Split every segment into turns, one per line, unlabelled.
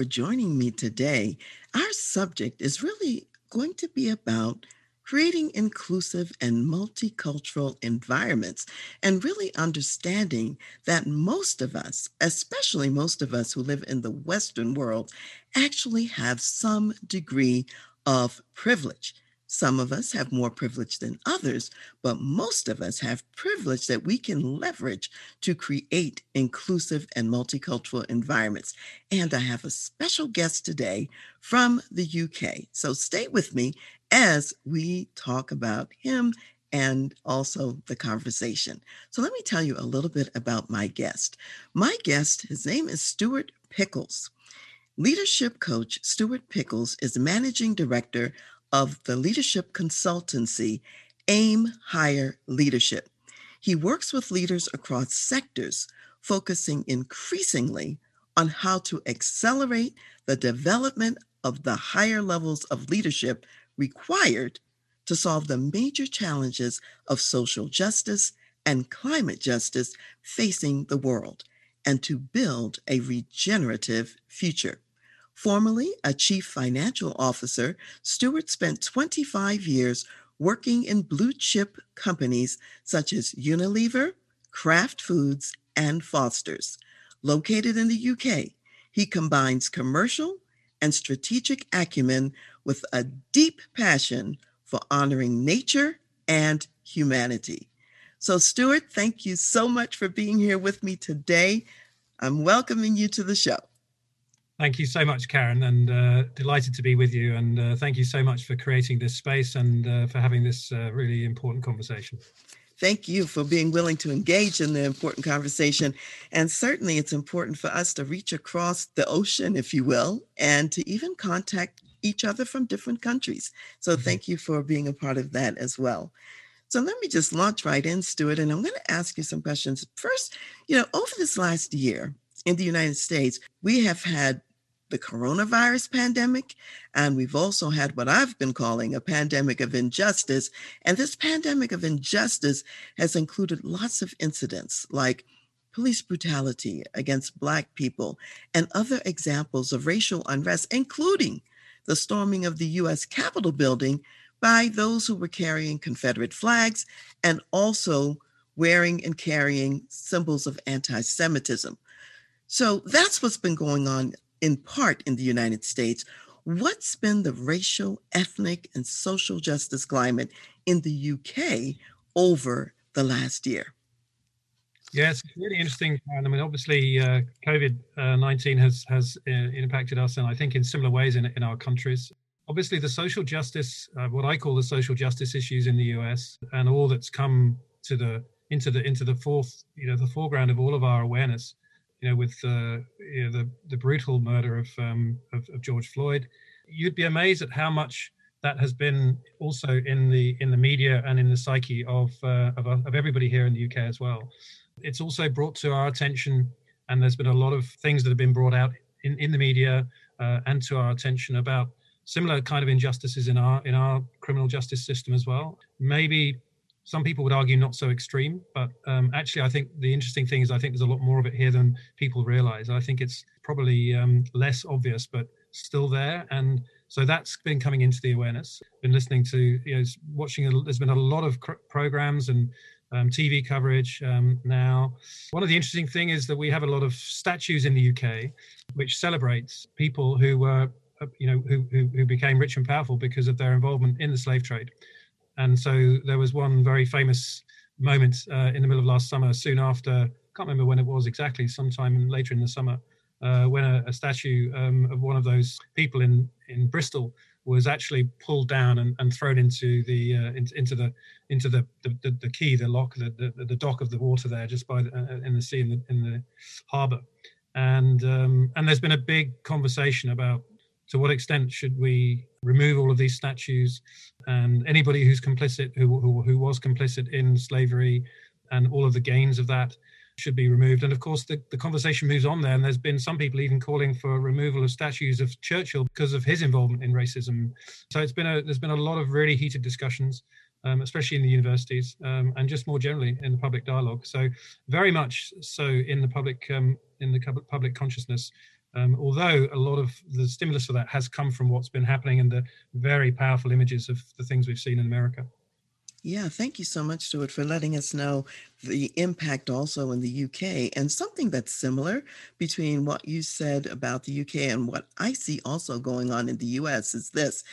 For joining me today. Our subject is really going to be about creating inclusive and multicultural environments and really understanding that most of us, especially most of us who live in the Western world, actually have some degree of privilege. Some of us have more privilege than others, but most of us have privilege that we can leverage to create inclusive and multicultural environments. And I have a special guest today from the UK. So stay with me as we talk about him and also the conversation. So let me tell you a little bit about my guest. My guest, his name is Stuart Pickles. Leadership coach Stuart Pickles is managing director of the leadership consultancy AIM Higher Leadership. He works with leaders across sectors, focusing increasingly on how to accelerate the development of the higher levels of leadership required to solve the major challenges of social justice and climate justice facing the world and to build a regenerative future. Formerly a chief financial officer, Stuart spent 25 years working in blue chip companies such as Unilever, Kraft Foods, and Foster's. Located in the UK, he combines commercial and strategic acumen with a deep passion for honoring nature and humanity. So, Stuart, thank you so much for being here with me today. I'm welcoming you to the show.
Thank you so much, Karen, and uh, delighted to be with you. And uh, thank you so much for creating this space and uh, for having this uh, really important conversation.
Thank you for being willing to engage in the important conversation. And certainly, it's important for us to reach across the ocean, if you will, and to even contact each other from different countries. So, mm-hmm. thank you for being a part of that as well. So let me just launch right in, Stuart, and I'm going to ask you some questions. First, you know, over this last year in the United States, we have had the coronavirus pandemic. And we've also had what I've been calling a pandemic of injustice. And this pandemic of injustice has included lots of incidents like police brutality against Black people and other examples of racial unrest, including the storming of the US Capitol building by those who were carrying Confederate flags and also wearing and carrying symbols of anti Semitism. So that's what's been going on in part in the United States. What's been the racial, ethnic, and social justice climate in the UK over the last year?
Yes, it's really interesting. I mean, obviously, uh, COVID uh, nineteen has has uh, impacted us, and I think in similar ways in in our countries. Obviously, the social justice, uh, what I call the social justice issues in the US, and all that's come to the into the into the fourth, you know, the foreground of all of our awareness you know, with uh, you know, the the brutal murder of, um, of, of George Floyd, you'd be amazed at how much that has been also in the in the media and in the psyche of uh, of, of everybody here in the UK as well. It's also brought to our attention, and there's been a lot of things that have been brought out in, in the media uh, and to our attention about similar kind of injustices in our in our criminal justice system as well. Maybe some people would argue not so extreme, but um, actually, I think the interesting thing is I think there's a lot more of it here than people realize. I think it's probably um, less obvious, but still there. And so that's been coming into the awareness. Been listening to, you know, watching. A, there's been a lot of cr- programs and um, TV coverage um, now. One of the interesting things is that we have a lot of statues in the UK, which celebrates people who were, uh, you know, who, who, who became rich and powerful because of their involvement in the slave trade. And so there was one very famous moment uh, in the middle of last summer, soon after, I can't remember when it was exactly, sometime later in the summer, uh, when a, a statue um, of one of those people in, in Bristol was actually pulled down and, and thrown into the uh, in, into the into the, the, the, quay, the lock, the, the, the dock of the water there, just by the, uh, in the sea in the in the harbour. and um, and there's been a big conversation about to what extent should we remove all of these statues and anybody who's complicit who, who, who was complicit in slavery and all of the gains of that should be removed. And of course, the, the conversation moves on there. And there's been some people even calling for removal of statues of Churchill because of his involvement in racism. So it's been a there's been a lot of really heated discussions. Um, especially in the universities um, and just more generally in the public dialogue. So very much so in the public um, in the public consciousness. Um, although a lot of the stimulus for that has come from what's been happening and the very powerful images of the things we've seen in America.
Yeah, thank you so much, Stuart, for letting us know the impact also in the UK and something that's similar between what you said about the UK and what I see also going on in the US is this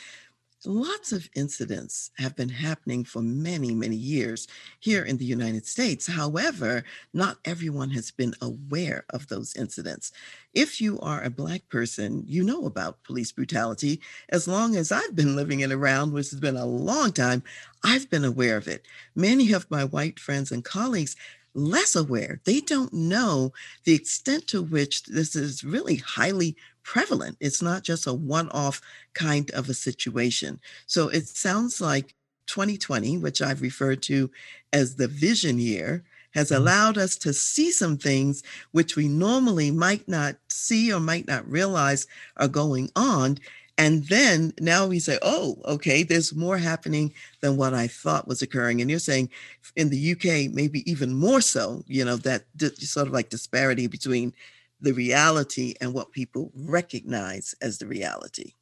Lots of incidents have been happening for many, many years here in the United States. However, not everyone has been aware of those incidents. If you are a Black person, you know about police brutality. As long as I've been living and around, which has been a long time, I've been aware of it. Many of my white friends and colleagues less aware. They don't know the extent to which this is really highly prevalent. It's not just a one off kind of a situation. So it sounds like 2020, which I've referred to as the vision year, has mm-hmm. allowed us to see some things which we normally might not see or might not realize are going on. And then now we say, oh, okay, there's more happening than what I thought was occurring. And you're saying in the UK, maybe even more so, you know, that sort of like disparity between the reality and what people recognize as the reality.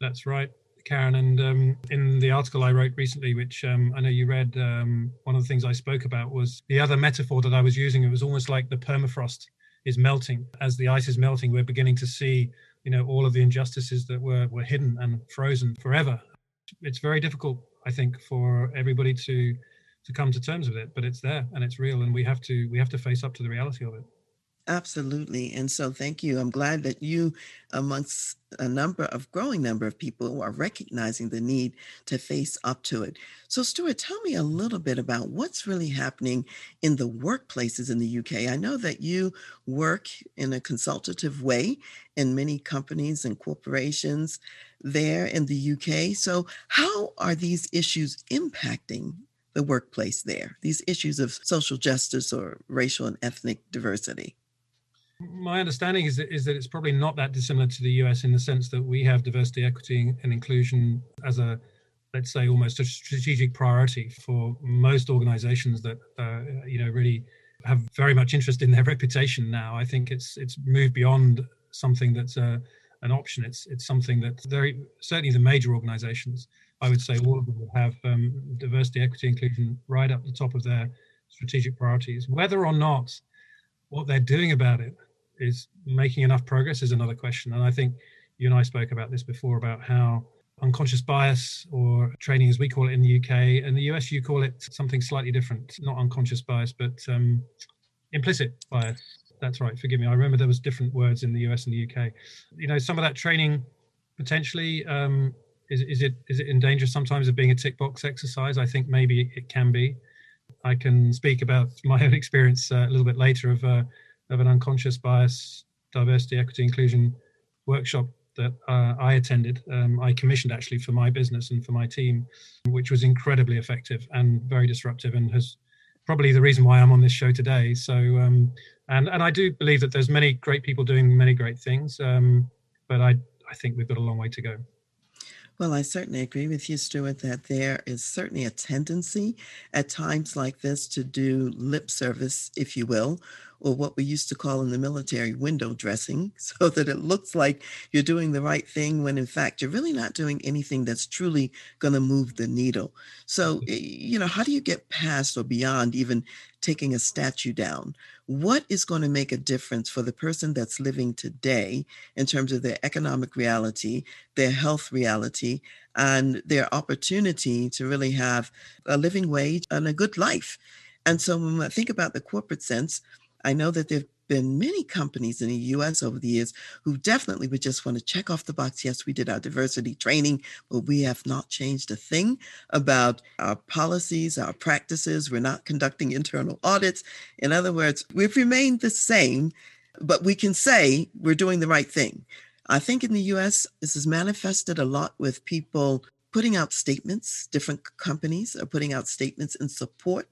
That's right, Karen. And um, in the article I wrote recently, which um, I know you read, um, one of the things I spoke about was the other metaphor that I was using. It was almost like the permafrost is melting. As the ice is melting, we're beginning to see, you know, all of the injustices that were were hidden and frozen forever. It's very difficult, I think, for everybody to to come to terms with it, but it's there and it's real, and we have to we have to face up to the reality of it.
Absolutely. And so thank you. I'm glad that you, amongst a number of growing number of people who are recognizing the need to face up to it. So Stuart, tell me a little bit about what's really happening in the workplaces in the UK. I know that you work in a consultative way in many companies and corporations there in the UK. So how are these issues impacting the workplace there? These issues of social justice or racial and ethnic diversity?
My understanding is that, is that it's probably not that dissimilar to the US in the sense that we have diversity, equity, and inclusion as a, let's say, almost a strategic priority for most organizations that, uh, you know, really have very much interest in their reputation now. I think it's it's moved beyond something that's a, uh, an option. It's it's something that very certainly the major organizations, I would say, all of them have um, diversity, equity, inclusion right up the top of their strategic priorities. Whether or not what they're doing about it is making enough progress is another question. And I think you and I spoke about this before about how unconscious bias or training as we call it in the UK and the US you call it something slightly different. Not unconscious bias but um, implicit bias. That's right forgive me. I remember there was different words in the US and the UK you know some of that training potentially um, is, is it is it in danger sometimes of being a tick box exercise? I think maybe it can be. I can speak about my own experience uh, a little bit later of uh, of an unconscious bias, diversity, equity, inclusion workshop that uh, I attended. Um, I commissioned actually for my business and for my team, which was incredibly effective and very disruptive, and has probably the reason why I'm on this show today. So, um, and and I do believe that there's many great people doing many great things, um, but I I think we've got a long way to go.
Well, I certainly agree with you, Stuart, that there is certainly a tendency at times like this to do lip service, if you will, or what we used to call in the military window dressing, so that it looks like you're doing the right thing when in fact you're really not doing anything that's truly going to move the needle. So, mm-hmm. you know, how do you get past or beyond even taking a statue down? What is going to make a difference for the person that's living today in terms of their economic reality, their health reality, and their opportunity to really have a living wage and a good life? And so when I think about the corporate sense, I know that there have been many companies in the US over the years who definitely would just want to check off the box. Yes, we did our diversity training, but we have not changed a thing about our policies, our practices. We're not conducting internal audits. In other words, we've remained the same but we can say we're doing the right thing. I think in the US, this is manifested a lot with people putting out statements. Different companies are putting out statements in support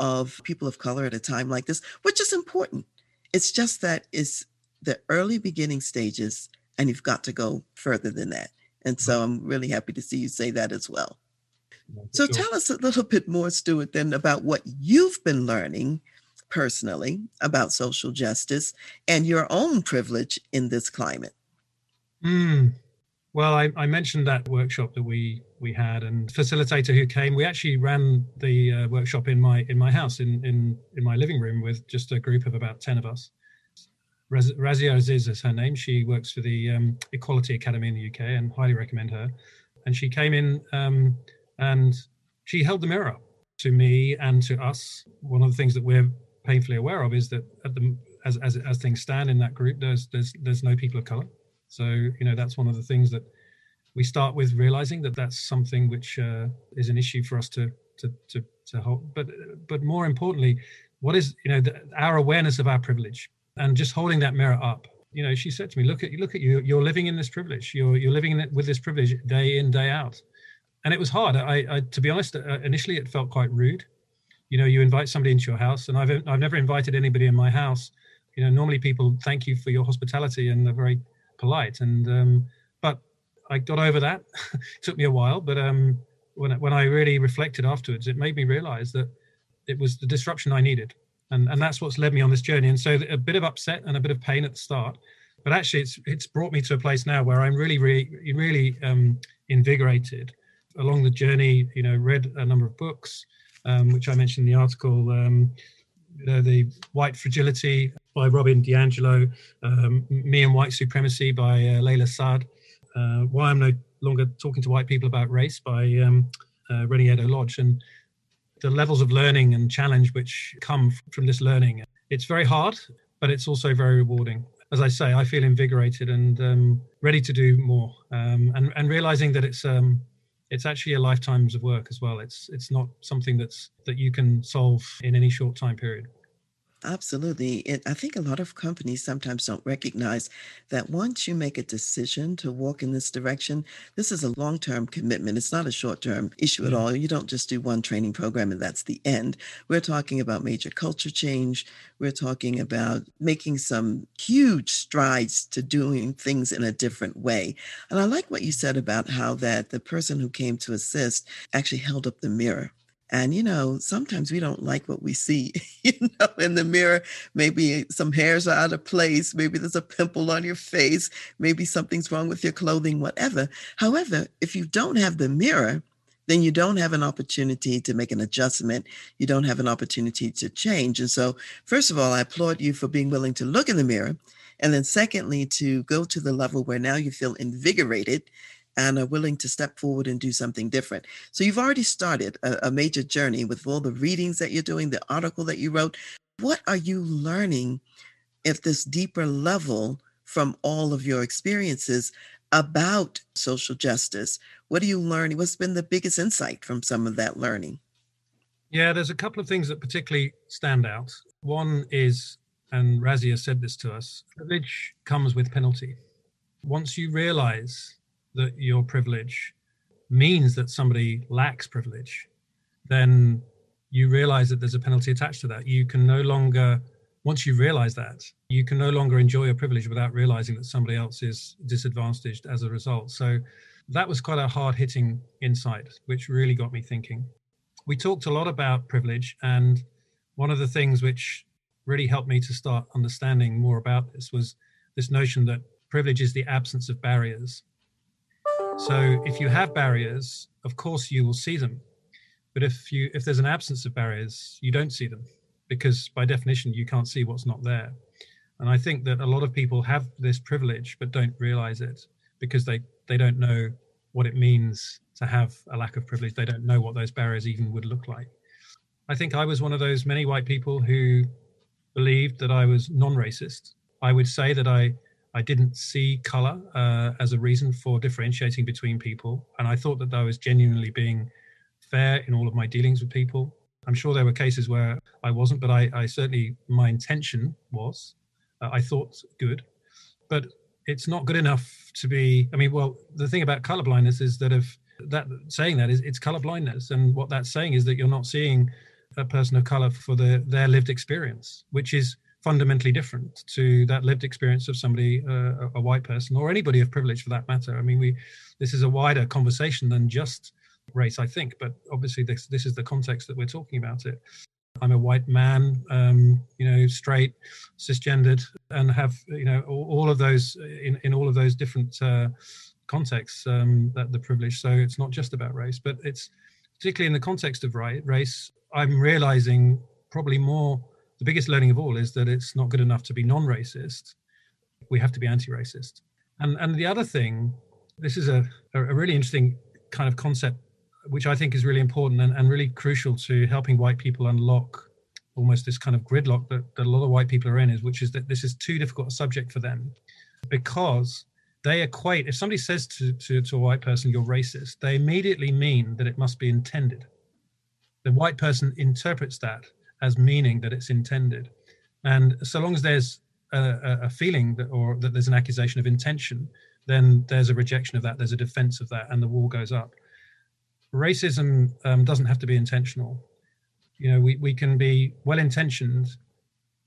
of people of color at a time like this, which is important. It's just that it's the early beginning stages, and you've got to go further than that. And so I'm really happy to see you say that as well. So tell us a little bit more, Stuart, then about what you've been learning personally about social justice and your own privilege in this climate.
Mm. Well, I, I, mentioned that workshop that we we had, and facilitator who came. We actually ran the uh, workshop in my in my house in in in my living room with just a group of about ten of us. Raz, Razia Aziz is her name. She works for the um, Equality Academy in the UK, and highly recommend her. And she came in um, and she held the mirror to me and to us. One of the things that we're painfully aware of is that at the as as as things stand in that group, there's there's there's no people of color so, you know, that's one of the things that we start with realizing that that's something which uh, is an issue for us to, to, to, to hold. But, but more importantly, what is, you know, the, our awareness of our privilege and just holding that mirror up. You know, she said to me, look at you, look at you, you're living in this privilege. You're, you're living in it with this privilege day in, day out. And it was hard. I, I to be honest, uh, initially it felt quite rude. You know, you invite somebody into your house and I've, I've never invited anybody in my house. You know, normally people thank you for your hospitality and they're very polite. And um, but I got over that. it took me a while, but um, when when I really reflected afterwards, it made me realize that it was the disruption I needed, and and that's what's led me on this journey. And so a bit of upset and a bit of pain at the start, but actually it's it's brought me to a place now where I'm really really really um, invigorated along the journey. You know, read a number of books, um, which I mentioned in the article. Um, you know, the white fragility by Robin DiAngelo, um, Me and White Supremacy by uh, Layla Saad, uh, Why I'm No Longer Talking to White People About Race by um, uh, Eddo-Lodge. And the levels of learning and challenge which come from this learning. It's very hard, but it's also very rewarding. As I say, I feel invigorated and um, ready to do more, um, and, and realizing that it's um, it's actually a lifetimes of work as well. It's it's not something that's that you can solve in any short time period.
Absolutely. I think a lot of companies sometimes don't recognize that once you make a decision to walk in this direction, this is a long term commitment. It's not a short term issue at all. You don't just do one training program and that's the end. We're talking about major culture change. We're talking about making some huge strides to doing things in a different way. And I like what you said about how that the person who came to assist actually held up the mirror and, you know, sometimes we don't like what we see, you know, in the mirror. Maybe some hairs are out of place. Maybe there's a pimple on your face. Maybe something's wrong with your clothing, whatever. However, if you don't have the mirror, then you don't have an opportunity to make an adjustment. You don't have an opportunity to change. And so, first of all, I applaud you for being willing to look in the mirror. And then, secondly, to go to the level where now you feel invigorated and are willing to step forward and do something different. So you've already started a, a, major journey with all the readings that you're doing, the article that you wrote. What are you learning at this deeper level from all of your experiences about social justice? What are you learning? What's been the biggest insight from some of that learning?
Yeah, there's a couple of things that particularly stand out. One is, and Razia said this to us, privilege comes with penalty. Once you realize that your privilege means that somebody lacks privilege, then you realize that there's a penalty attached to that. You can no longer, once you realize that, you can no longer enjoy your privilege without realizing that somebody else is disadvantaged as a result. So that was quite a hard hitting insight, which really got me thinking. We talked a lot about privilege, and one of the things which really helped me to start understanding more about this was this notion that privilege is the absence of barriers. So if you have barriers, of course you will see them. But if you if there's an absence of barriers, you don't see them because by definition you can't see what's not there. And I think that a lot of people have this privilege but don't realize it because they they don't know what it means to have a lack of privilege. They don't know what those barriers even would look like. I think I was one of those many white people who believed that I was non-racist. I would say that I I didn't see color uh, as a reason for differentiating between people. And I thought that I was genuinely being fair in all of my dealings with people. I'm sure there were cases where I wasn't, but I, I certainly, my intention was. uh, I thought good, but it's not good enough to be. I mean, well, the thing about color blindness is that if that saying that is it's color blindness, and what that's saying is that you're not seeing a person of color for the, their lived experience, which is fundamentally different to that lived experience of somebody, uh, a white person, or anybody of privilege for that matter. I mean, we this is a wider conversation than just race, I think, but obviously this this is the context that we're talking about it. I'm a white man, um, you know, straight, cisgendered, and have you know all, all of those in in all of those different uh, contexts um, that the privilege. So it's not just about race, but it's particularly in the context of race. I'm realizing probably more. The biggest learning of all is that it's not good enough to be non-racist. We have to be anti-racist. And and the other thing, this is a, a really interesting kind of concept which I think is really important and, and really crucial to helping white people unlock almost this kind of gridlock that, that a lot of white people are in is which is that this is too difficult a subject for them because they equate if somebody says to, to, to a white person you're racist they immediately mean that it must be intended the white person interprets that as meaning that it's intended and so long as there's a, a feeling that or that there's an accusation of intention then there's a rejection of that there's a defense of that and the wall goes up racism um, doesn't have to be intentional. You know, we, we can be well intentioned,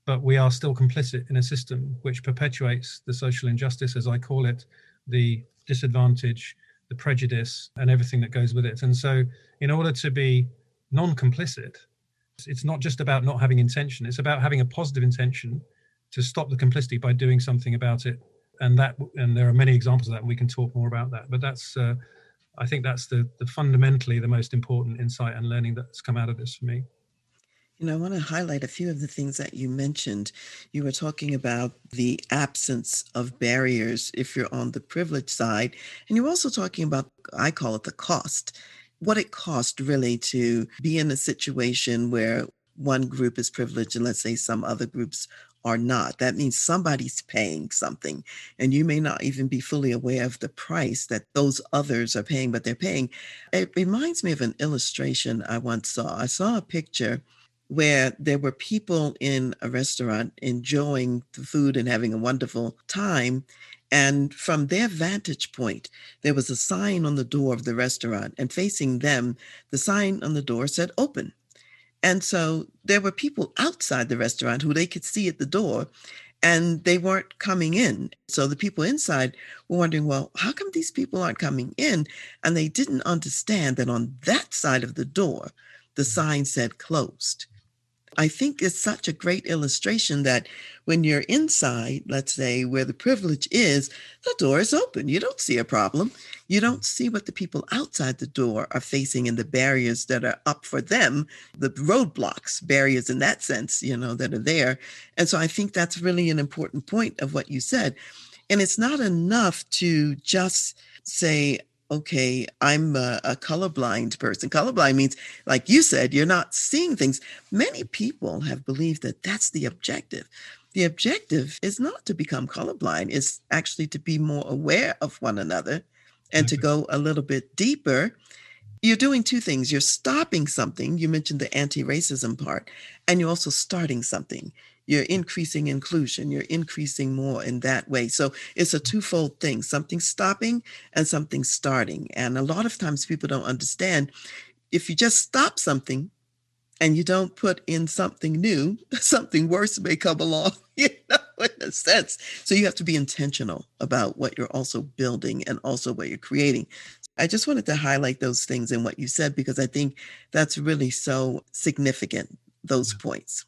but we are still complicit in a system which perpetuates the social injustice, as I call it, the disadvantage, the prejudice, and everything that goes with it. And so, in order to be non complicit, it's not just about not having intention, it's about having a positive intention to stop the complicity by doing something about it. And that, and there are many examples of that, and we can talk more about that. But that's, uh, I think that's the, the fundamentally the most important insight and learning that's come out of this for me.
You know, I want to highlight a few of the things that you mentioned. You were talking about the absence of barriers if you're on the privileged side. And you're also talking about, I call it the cost, what it cost really to be in a situation where one group is privileged and let's say some other groups are not. That means somebody's paying something, and you may not even be fully aware of the price that those others are paying, but they're paying. It reminds me of an illustration I once saw. I saw a picture where there were people in a restaurant enjoying the food and having a wonderful time. And from their vantage point, there was a sign on the door of the restaurant, and facing them, the sign on the door said open. And so there were people outside the restaurant who they could see at the door and they weren't coming in. So the people inside were wondering, well, how come these people aren't coming in? And they didn't understand that on that side of the door, the sign said closed. I think it's such a great illustration that when you're inside, let's say where the privilege is, the door is open. You don't see a problem. You don't see what the people outside the door are facing and the barriers that are up for them, the roadblocks, barriers in that sense, you know, that are there. And so I think that's really an important point of what you said. And it's not enough to just say, okay, I'm a, a, colorblind person. Colorblind means, like you said, you're not seeing things. Many people have believed that that's the objective. The objective is not to become colorblind, it's actually to be more aware of one another and mm-hmm. to go a little bit deeper. You're doing two things. You're stopping something. You mentioned the anti racism part, and you're also starting something you're increasing inclusion you're increasing more in that way. So it's a twofold thing something stopping and something starting. And a lot of times people don't understand if you just stop something and you don't put in something new something worse may come along you know in a sense. So you have to be intentional about what you're also building and also what you're creating. I just wanted to highlight those things in what you said because I think that's really so significant, those points.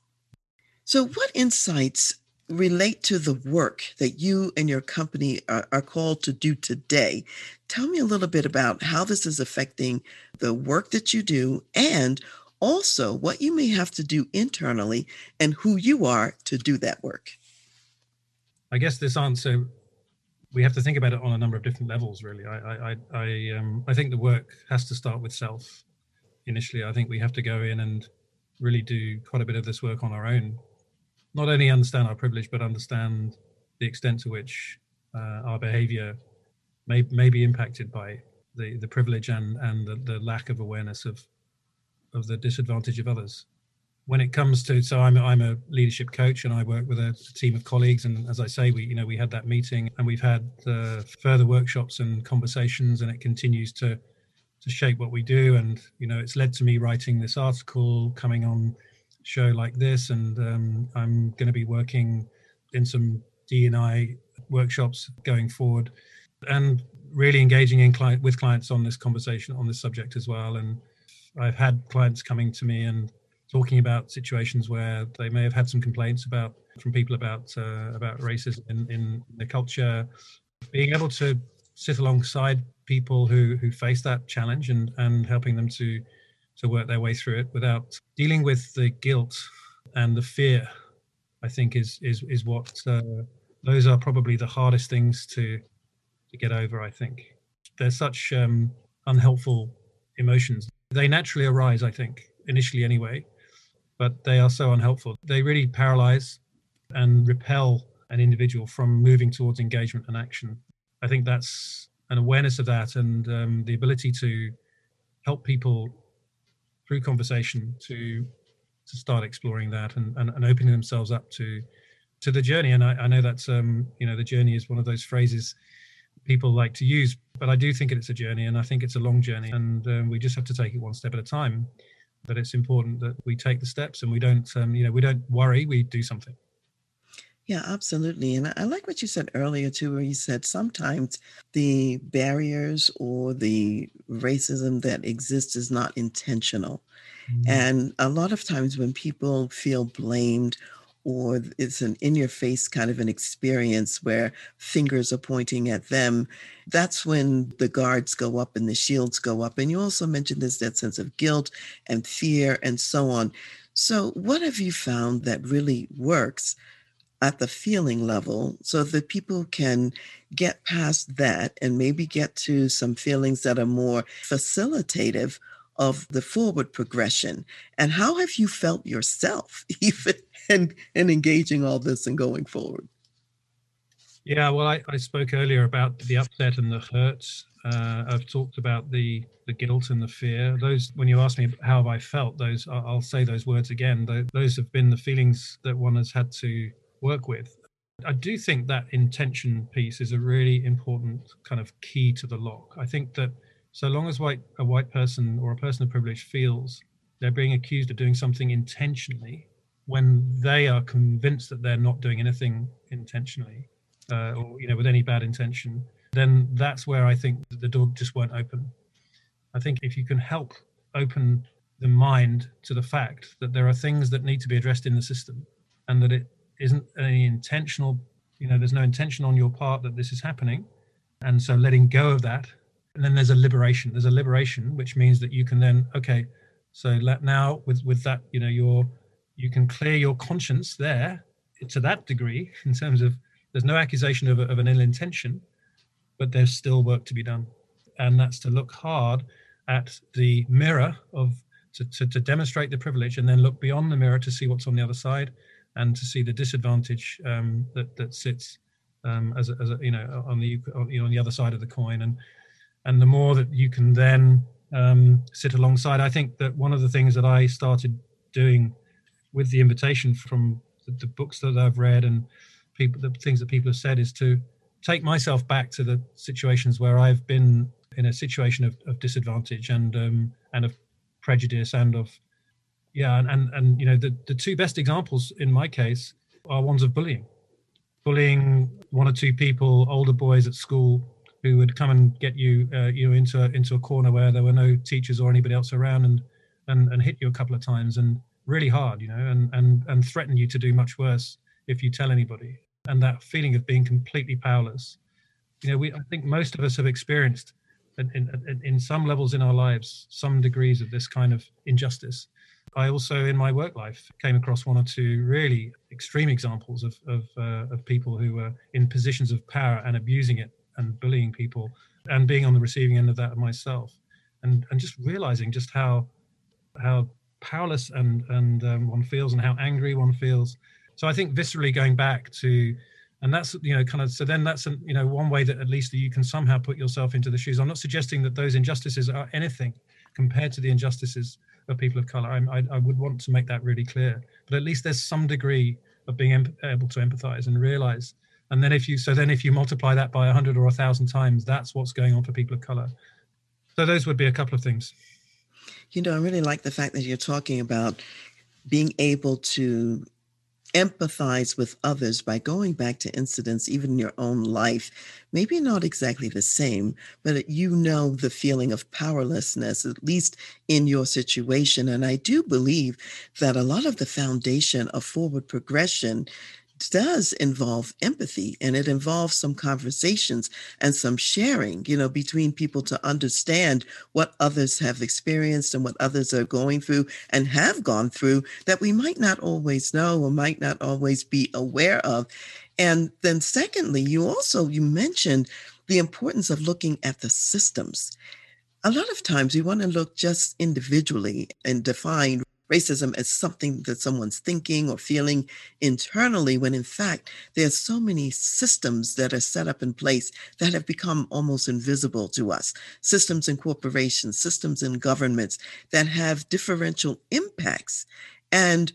So, what insights relate to the work that you and your company are, are, called to do today? Tell me a little bit about how this is affecting the work that you do and also what you may have to do internally and who you are to do that work.
I guess this answer we have to think about it on a number of different levels really i i i, um, I think the work has to start with self initially i think we have to go in and really do quite a bit of this work on our own not only understand our privilege, but understand the extent to which uh, our behavior may, may be impacted by the, the privilege and, and the, the lack of awareness of, of the disadvantage of others. when it comes to so I'm I'm a leadership coach and I work with a team of colleagues and as I say we you know we had that meeting and we've had uh, further workshops and conversations and it continues to to shape what we do and you know it's led to me writing this article coming on show like this and um, I'm going to be working in some D&I workshops going forward and really engaging in client with clients on this conversation on this subject as well and I've had clients coming to me and talking about situations where they may have had some complaints about from people about uh, about racism in, in the culture. Being able to sit alongside people who who face that challenge and and helping them to to work their way through it without dealing with the guilt and the fear, I think is is is what uh, those are probably the hardest things to to get over. I think they're such um, unhelpful emotions. They naturally arise, I think, initially anyway, but they are so unhelpful. They really paralyze and repel an individual from moving towards engagement and action. I think that's an awareness of that and um, the ability to help people through conversation to to start exploring that and, and, and opening themselves up to to the journey. And I, I know that's um, you know the journey is one of those phrases people like to use, but I do think it's a journey, and I think it's a long journey, and um, we just have to take it one step at a time but it's important that we take the steps and we don't um, you know we don't worry we do something
yeah absolutely and i like what you said earlier too where you said sometimes the barriers or the racism that exists is not intentional mm-hmm. and a lot of times when people feel blamed or it's an in your face kind of an experience where fingers are pointing at them, that's when the guards go up and the shields go up. And you also mentioned this that sense of guilt and fear and so on. So, what have you found that really works at the feeling level so that people can get past that and maybe get to some feelings that are more facilitative of the forward progression? And how have you felt yourself, even and and engaging all this and going forward?
Yeah well i, I spoke earlier about the upset and the hurts uh, i've talked about the the guilt and the fear. Those when you ask me how have i felt those i'll say those words again. Those have been the feelings that one has had to work with. I do think that intention piece is a really important kind of key to the lock. I think that so long as white a white person or a person of privilege feels they're being accused of doing something intentionally when they are convinced that they're not doing anything intentionally uh, or you know with any bad intention then that's where i think the door just won't open. I think if you can help open the mind to the fact that there are things that need to be addressed in the system and that it isn't any intentional you know there's no intention on your part that this is happening. And so letting go of that. And then there's a liberation. There's a liberation which means that you can then okay so let now with with that you know you're you can clear your conscience there to that degree in terms of there's no accusation of, of an ill intention but there's still work to be done. And that's to look hard at the mirror of to, to, to, demonstrate the privilege and then look beyond the mirror to see what's on the other side and to see the disadvantage um, that that sits um, as, a, as a, you know on the you know on the other side of the coin. And and the more that you can then um, sit alongside i think that one of the things that i started doing with the invitation from the, the books that I've read and people, the things that people have said is to take myself back to the situations where I've been in a situation of, of disadvantage and um, and of prejudice and of yeah and, and and you know the the two best examples in my case are ones of bullying bullying one or two people older boys at school who would come and get you uh, you know into a, into a corner where there were no teachers or anybody else around and and and hit you a couple of times and really hard, you know, and and and threaten you to do much worse if you tell anybody. And that feeling of being completely powerless. You know, we I think most of us have experienced in, in, in some levels in our lives some degrees of this kind of injustice. I also, in my work life, came across one or two really extreme examples of of, uh, of people who were in positions of power and abusing it and bullying people, and being on the receiving end of that myself, and and just realizing just how how powerless and and um, one feels and how angry one feels. So i think viscerally going back to and that's you know kind of so then that's an, you know one way that at least you can somehow put yourself into the shoes. I'm not suggesting that those injustices are anything compared to the injustices of people of color. I, I, I would want to make that really clear. But at least there's some degree of being em- able to empathize and realize. And then if you so then if you multiply that by a hundred or a thousand times, that's what's going on for people of color. So those would be a couple of things.
You know, I really like the fact that you're talking about being able to empathize with others by going back to incidents, even in your own life, maybe not exactly the same, but you know the feeling of powerlessness, at least in your situation. And I do believe that a lot of the foundation of forward progression does involve empathy and it involves some conversations and some sharing, you know, between people to understand what others have experienced and what others are going through and have gone through that we might not always know or might not always be aware of. And then secondly, you also you mentioned the importance of looking at the systems. A lot of times we want to look just individually and define racism as something that someone's thinking or feeling internally, when in fact, there's so many systems that are set up in place that have become almost invisible to us. Systems in corporations, systems in governments that have differential impacts. And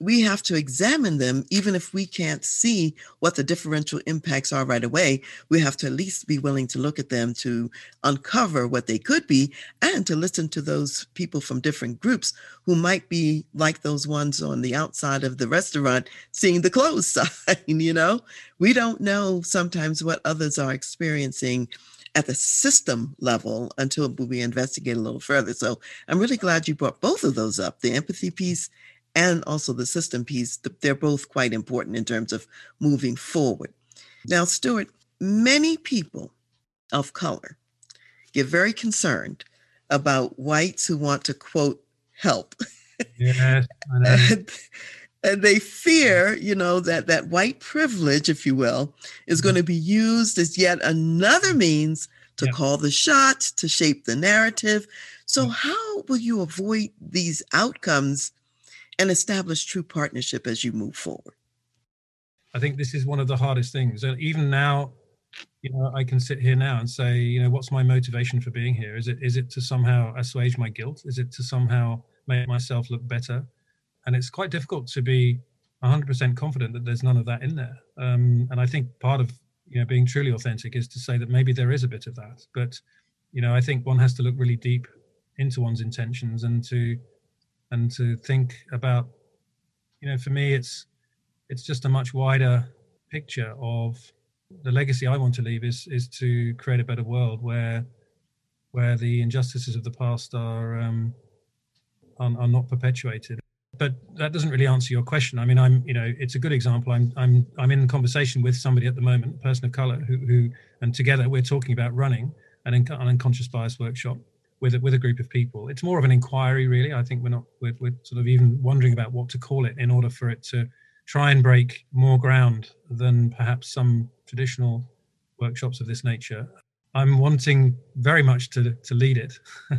we have to examine them, even if we can't see what the differential impacts are right away. We have to at least be willing to look at them to uncover what they could be and to listen to those people from different groups who might be like those ones on the outside of the restaurant seeing the closed sign. You know, we don't know sometimes what others are experiencing at the system level until we investigate a little further. So I'm really glad you brought both of those up the empathy piece and also the system piece, they're both quite important in terms of moving forward. Now, Stuart, many people of color get very concerned about whites who want to quote help.
Yes,
and, and they fear, you know, that that white privilege, if you will, is mm-hmm. going to be used as yet another means to yep. call the shots, to shape the narrative. So, mm. how will you avoid these outcomes and establish true partnership as you move forward?
I think this is one of the hardest things. And even now, you know, I can sit here now and say, you know, what's my motivation for being here? Is it is it to somehow assuage my guilt? Is it to somehow make myself look better? And it's quite difficult to be 100% confident that there's none of that in there. Um, and I think part of you know being truly authentic is to say that maybe there is a bit of that. But you know, I think one has to look really deep into one's intentions and to and to think about you know for me it's it's just a much wider picture of the legacy I want to leave is is to create a better world where where the injustices of the past are um, are, are not perpetuated. But that doesn't really answer your question. I mean, I'm you know it's a good example. I'm I'm I'm in conversation with somebody at the moment, a person of color, who who and together we're talking about running an, an unconscious bias workshop with a, with a group of people. It's more of an inquiry, really. I think we're not we're, we're sort of even wondering about what to call it in order for it to try and break more ground than perhaps some traditional workshops of this nature. I'm wanting very much to to lead it,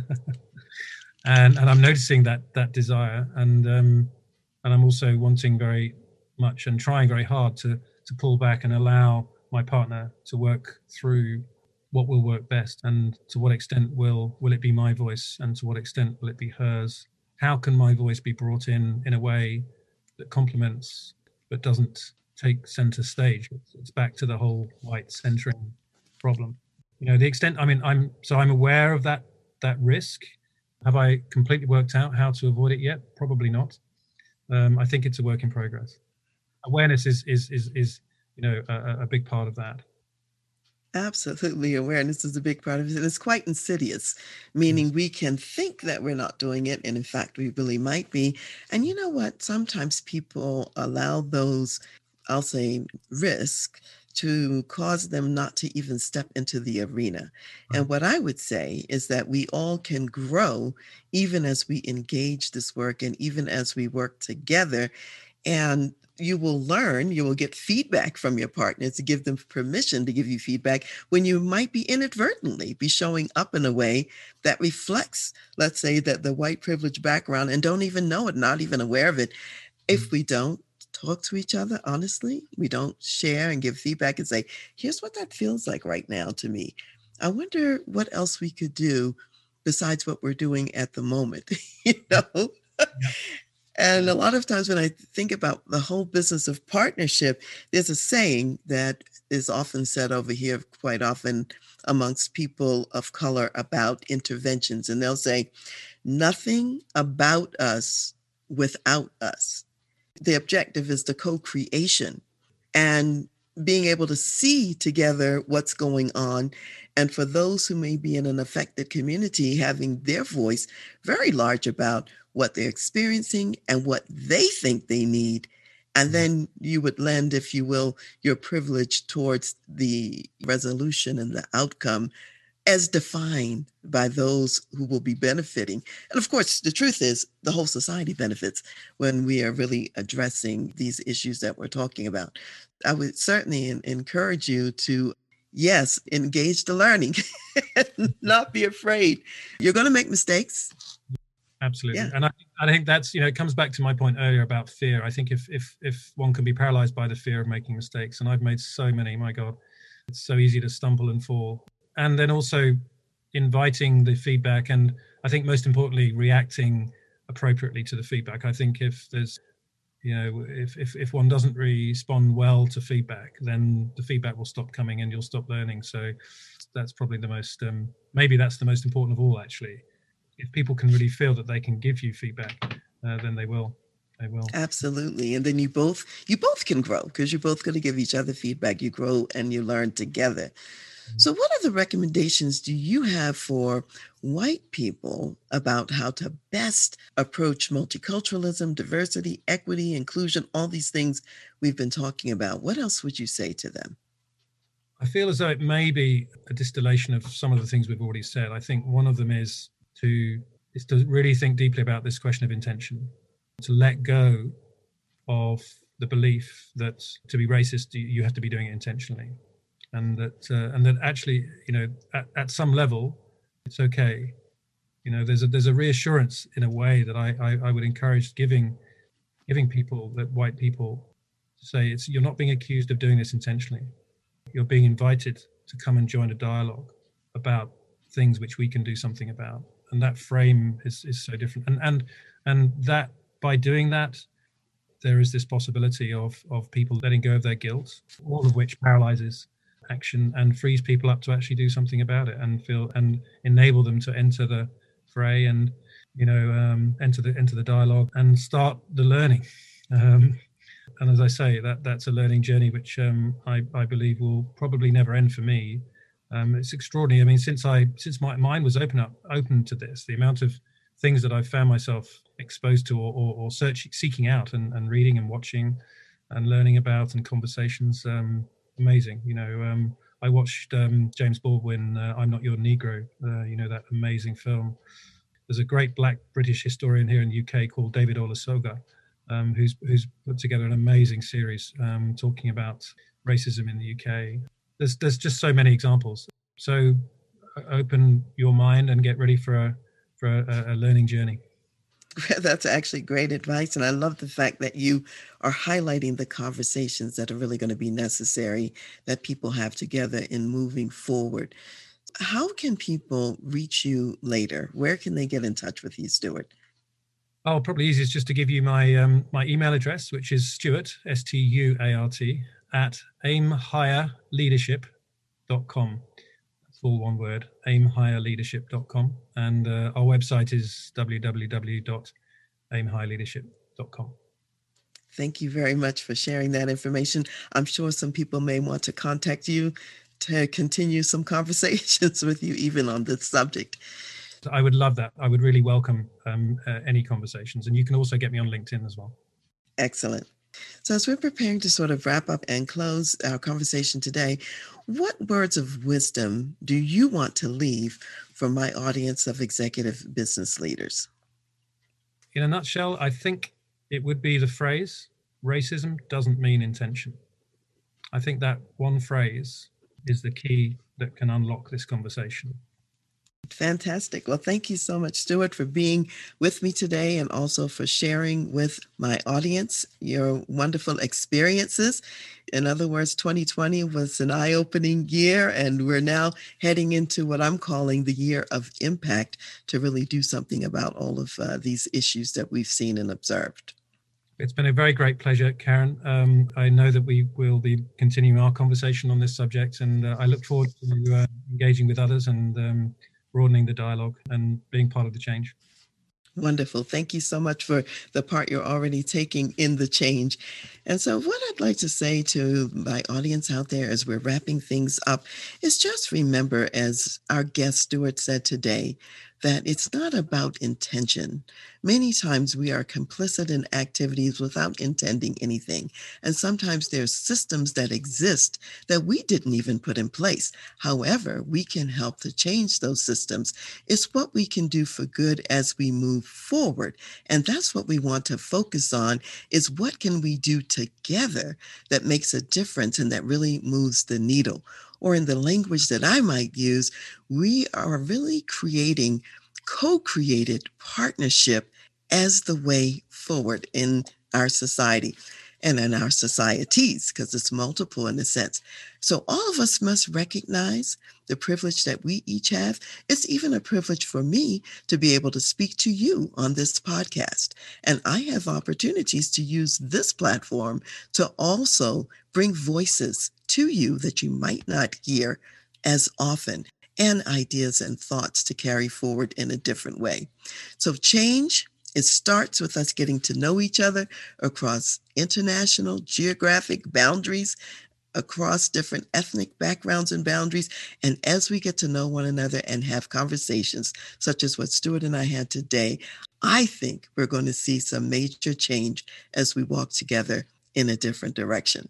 and and I'm noticing that that desire, and um, and I'm also wanting very much and trying very hard to to pull back and allow my partner to work through what will work best and to what extent will will it be my voice and to what extent will it be hers? How can my voice be brought in in a way that complements but doesn't take center stage? It's back to the whole white centering problem. You know the extent i mean i'm so i'm aware of that that risk. Have i completely worked out how to avoid it yet? Probably not. Um, i think it's a work in progress. Awareness is is is, is you know a, a big part of that
Absolutely. Awareness is a big part of it. And it's quite insidious, meaning we can think that we're not doing it. And in fact, we really might be. And you know what? Sometimes people allow those, I'll say, risk to cause them not to even step into the arena. And what I would say is that we all can grow even as we engage this work and even as we work together. And you will learn, you will get feedback from your partner to give them permission to give you feedback when you might be inadvertently be showing up in a way that reflects, let's say, that the white privilege background and don't even know it, not even aware of it. If mm. we don't talk to each other honestly, we don't share and give feedback and say, here's what that feels like right now to me. I wonder what else we could do besides what we're doing at the moment, you know? And a lot of times when I think about the whole business of partnership, there's a saying that is often said over here quite often amongst people of color about interventions. And they'll say, nothing about us without us. The objective is the co creation and being able to see together what's going on. And for those who may be in an affected community, having their voice very large about what they're experiencing and what they think they need. And mm-hmm. then you would lend, if you will, your privilege towards the resolution and the outcome as defined by those who will be benefiting. And of course, the truth is the whole society benefits when we are really addressing these issues that we're talking about. I would certainly encourage you to, yes, engage the learning, not be afraid. You're going to make mistakes.
Absolutely. Yeah. And I, I think that's, you know, it comes back to my point earlier about fear. I think if, if, if one can be paralyzed by the fear of making mistakes, and I've made so many, my God, it's so easy to stumble and fall and then also inviting the feedback and i think most importantly reacting appropriately to the feedback. I think if there's you know if, if if one doesn't respond well to feedback then the feedback will stop coming and you'll stop learning. So that's probably the most um, maybe that's the most important of all actually. If people can really feel that they can give you feedback uh, then they will. They will.
Absolutely. And then you both you both can grow because you're both going to give each other feedback. You grow and you learn together Mm-hmm. so, what other recommendations do you have for white people about how to best approach multiculturalism, diversity, equity, inclusion, all these things we've been talking about? What else would you say to them?
I feel as though it may be a distillation of some of the things we've already said. I think one of them is to is to really think deeply about this question of intention, to let go of the belief that to be racist you have to be doing it intentionally and that uh, and that actually you know at, at some level it's okay. You know there's a there's a reassurance in a way that I, I, I would encourage giving giving people that white people to say it's you're not being accused of doing this intentionally. You're being invited to come and join a dialogue about things which we can do something about. And that frame is is so different. And and and that by doing that there is this possibility of of people letting go of their guilt all of which paralyzes action and frees people up to actually do something about it and feel and enable them to enter the fray and you know um, enter the enter the dialogue and start the learning. Um, and as i say that that's a learning journey which um, I, I believe will probably never end for me. Um, it's extraordinary. I mean since i since my mind was open up open to this the amount of things that i've found myself exposed to or, or, or searching seeking out and, and reading and watching and learning about and conversations um, amazing. You know, um, I watched um, James Baldwin, uh, I'm Not Your Negro, uh, you know, that amazing film. There's a great black British historian here in the UK called David Olusoga, um, who's, who's put together an amazing series um, talking about racism in the UK. There's, there's just so many examples. So open your mind and get ready for a, for a, a learning journey.
That's actually great advice. And I love the fact that you are highlighting the conversations that are really going to be necessary that people have together in moving forward. How can people reach you later? Where can they get in touch with you, Stuart?
Oh, probably easiest just to give you my um, my email address, which is Stuart S T U A R T at aimhigherleadership.com. That's all one word, aimhigherleadership.com. And uh, our website is www.aimhigherleadership.com.
Thank you very much for sharing that information. I'm sure some people may want to contact you to continue some conversations with you, even on this subject.
I would love that. I would really welcome um, uh, any conversations. And you can also get me on LinkedIn as well.
Excellent. So, as we're preparing to sort of wrap up and close our conversation today, what words of wisdom do you want to leave for my audience of executive business leaders?
In a nutshell, I think it would be the phrase racism doesn't mean intention. I think that one phrase is the key that can unlock this conversation.
Fantastic. Well, thank you so much, Stuart, for being with me today and also for sharing with my audience your wonderful experiences. In other words, 2020 was an eye opening year, and we're now heading into what I'm calling the year of impact to really do something about all of uh, these issues that we've seen and observed.
It's been a very great pleasure, Karen. Um, I know that we will be continuing our conversation on this subject, and uh, I look forward to uh, engaging with others and um, broadening the dialogue and being part of the change.
Wonderful. Thank you so much for the part you're already taking in the change. And so, what I'd like to say to my audience out there as we're wrapping things up is just remember, as our guest Stuart said today, that it's not about intention. Many times we are complicit in activities without intending anything. And sometimes there's systems that exist that we didn't even put in place. However, we can help to change those systems. It's what we can do for good as we move forward. And that's what we want to focus on is what can we do together that makes a difference and that really moves the needle or in the language that I might use, we are really creating co created partnership as the way forward in our society and in our societies, because it's multiple in a sense. So all of us must recognize the privilege that we each have. It's even a privilege for me to be able to speak to you on this podcast. And I have opportunities to use this platform to also bring voices to you that you might not hear as often and ideas and thoughts to carry forward in a different way. So change it starts with us getting to know each other across international geographic boundaries, across different ethnic backgrounds and boundaries. And as we get to know one another and have conversations, such as what Stuart and I had today, I think we're going to see some major change as we walk together in a different direction.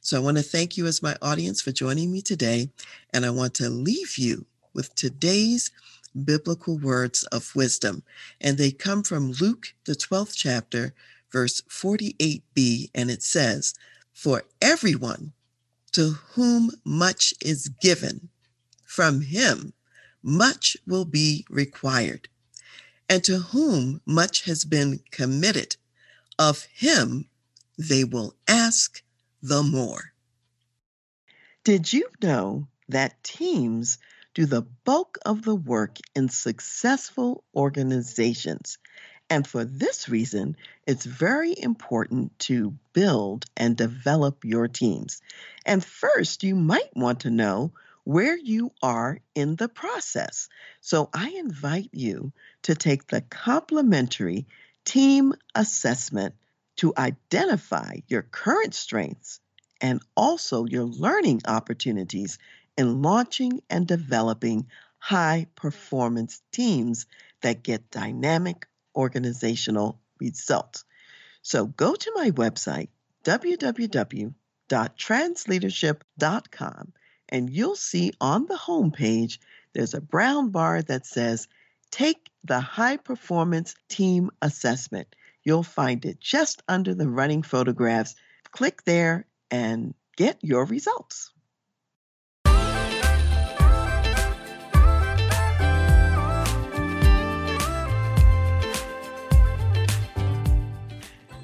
So I want to thank you as my audience for joining me today. And I want to leave you with today's biblical words of wisdom. And they come from Luke, the 12th chapter, verse 48b. And it says, For everyone to whom much is given, from him much will be required. And to whom much has been committed, of him they will ask the more. Did you know that teams do the bulk of the work in successful organizations. And for this reason, it's very important to build and develop your teams. And first, you might want to know where you are in the process. So I invite you to take the complimentary team assessment to identify your current strengths and also your learning opportunities in launching and developing high performance teams that get dynamic organizational results. So go to my website, www.transleadership.com, and you'll see on the homepage there's a brown bar that says Take the High Performance Team Assessment. You'll find it just under the running photographs. Click there and get your results.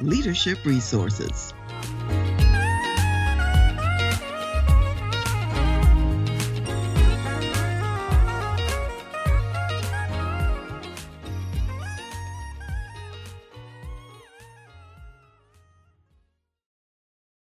leadership resources.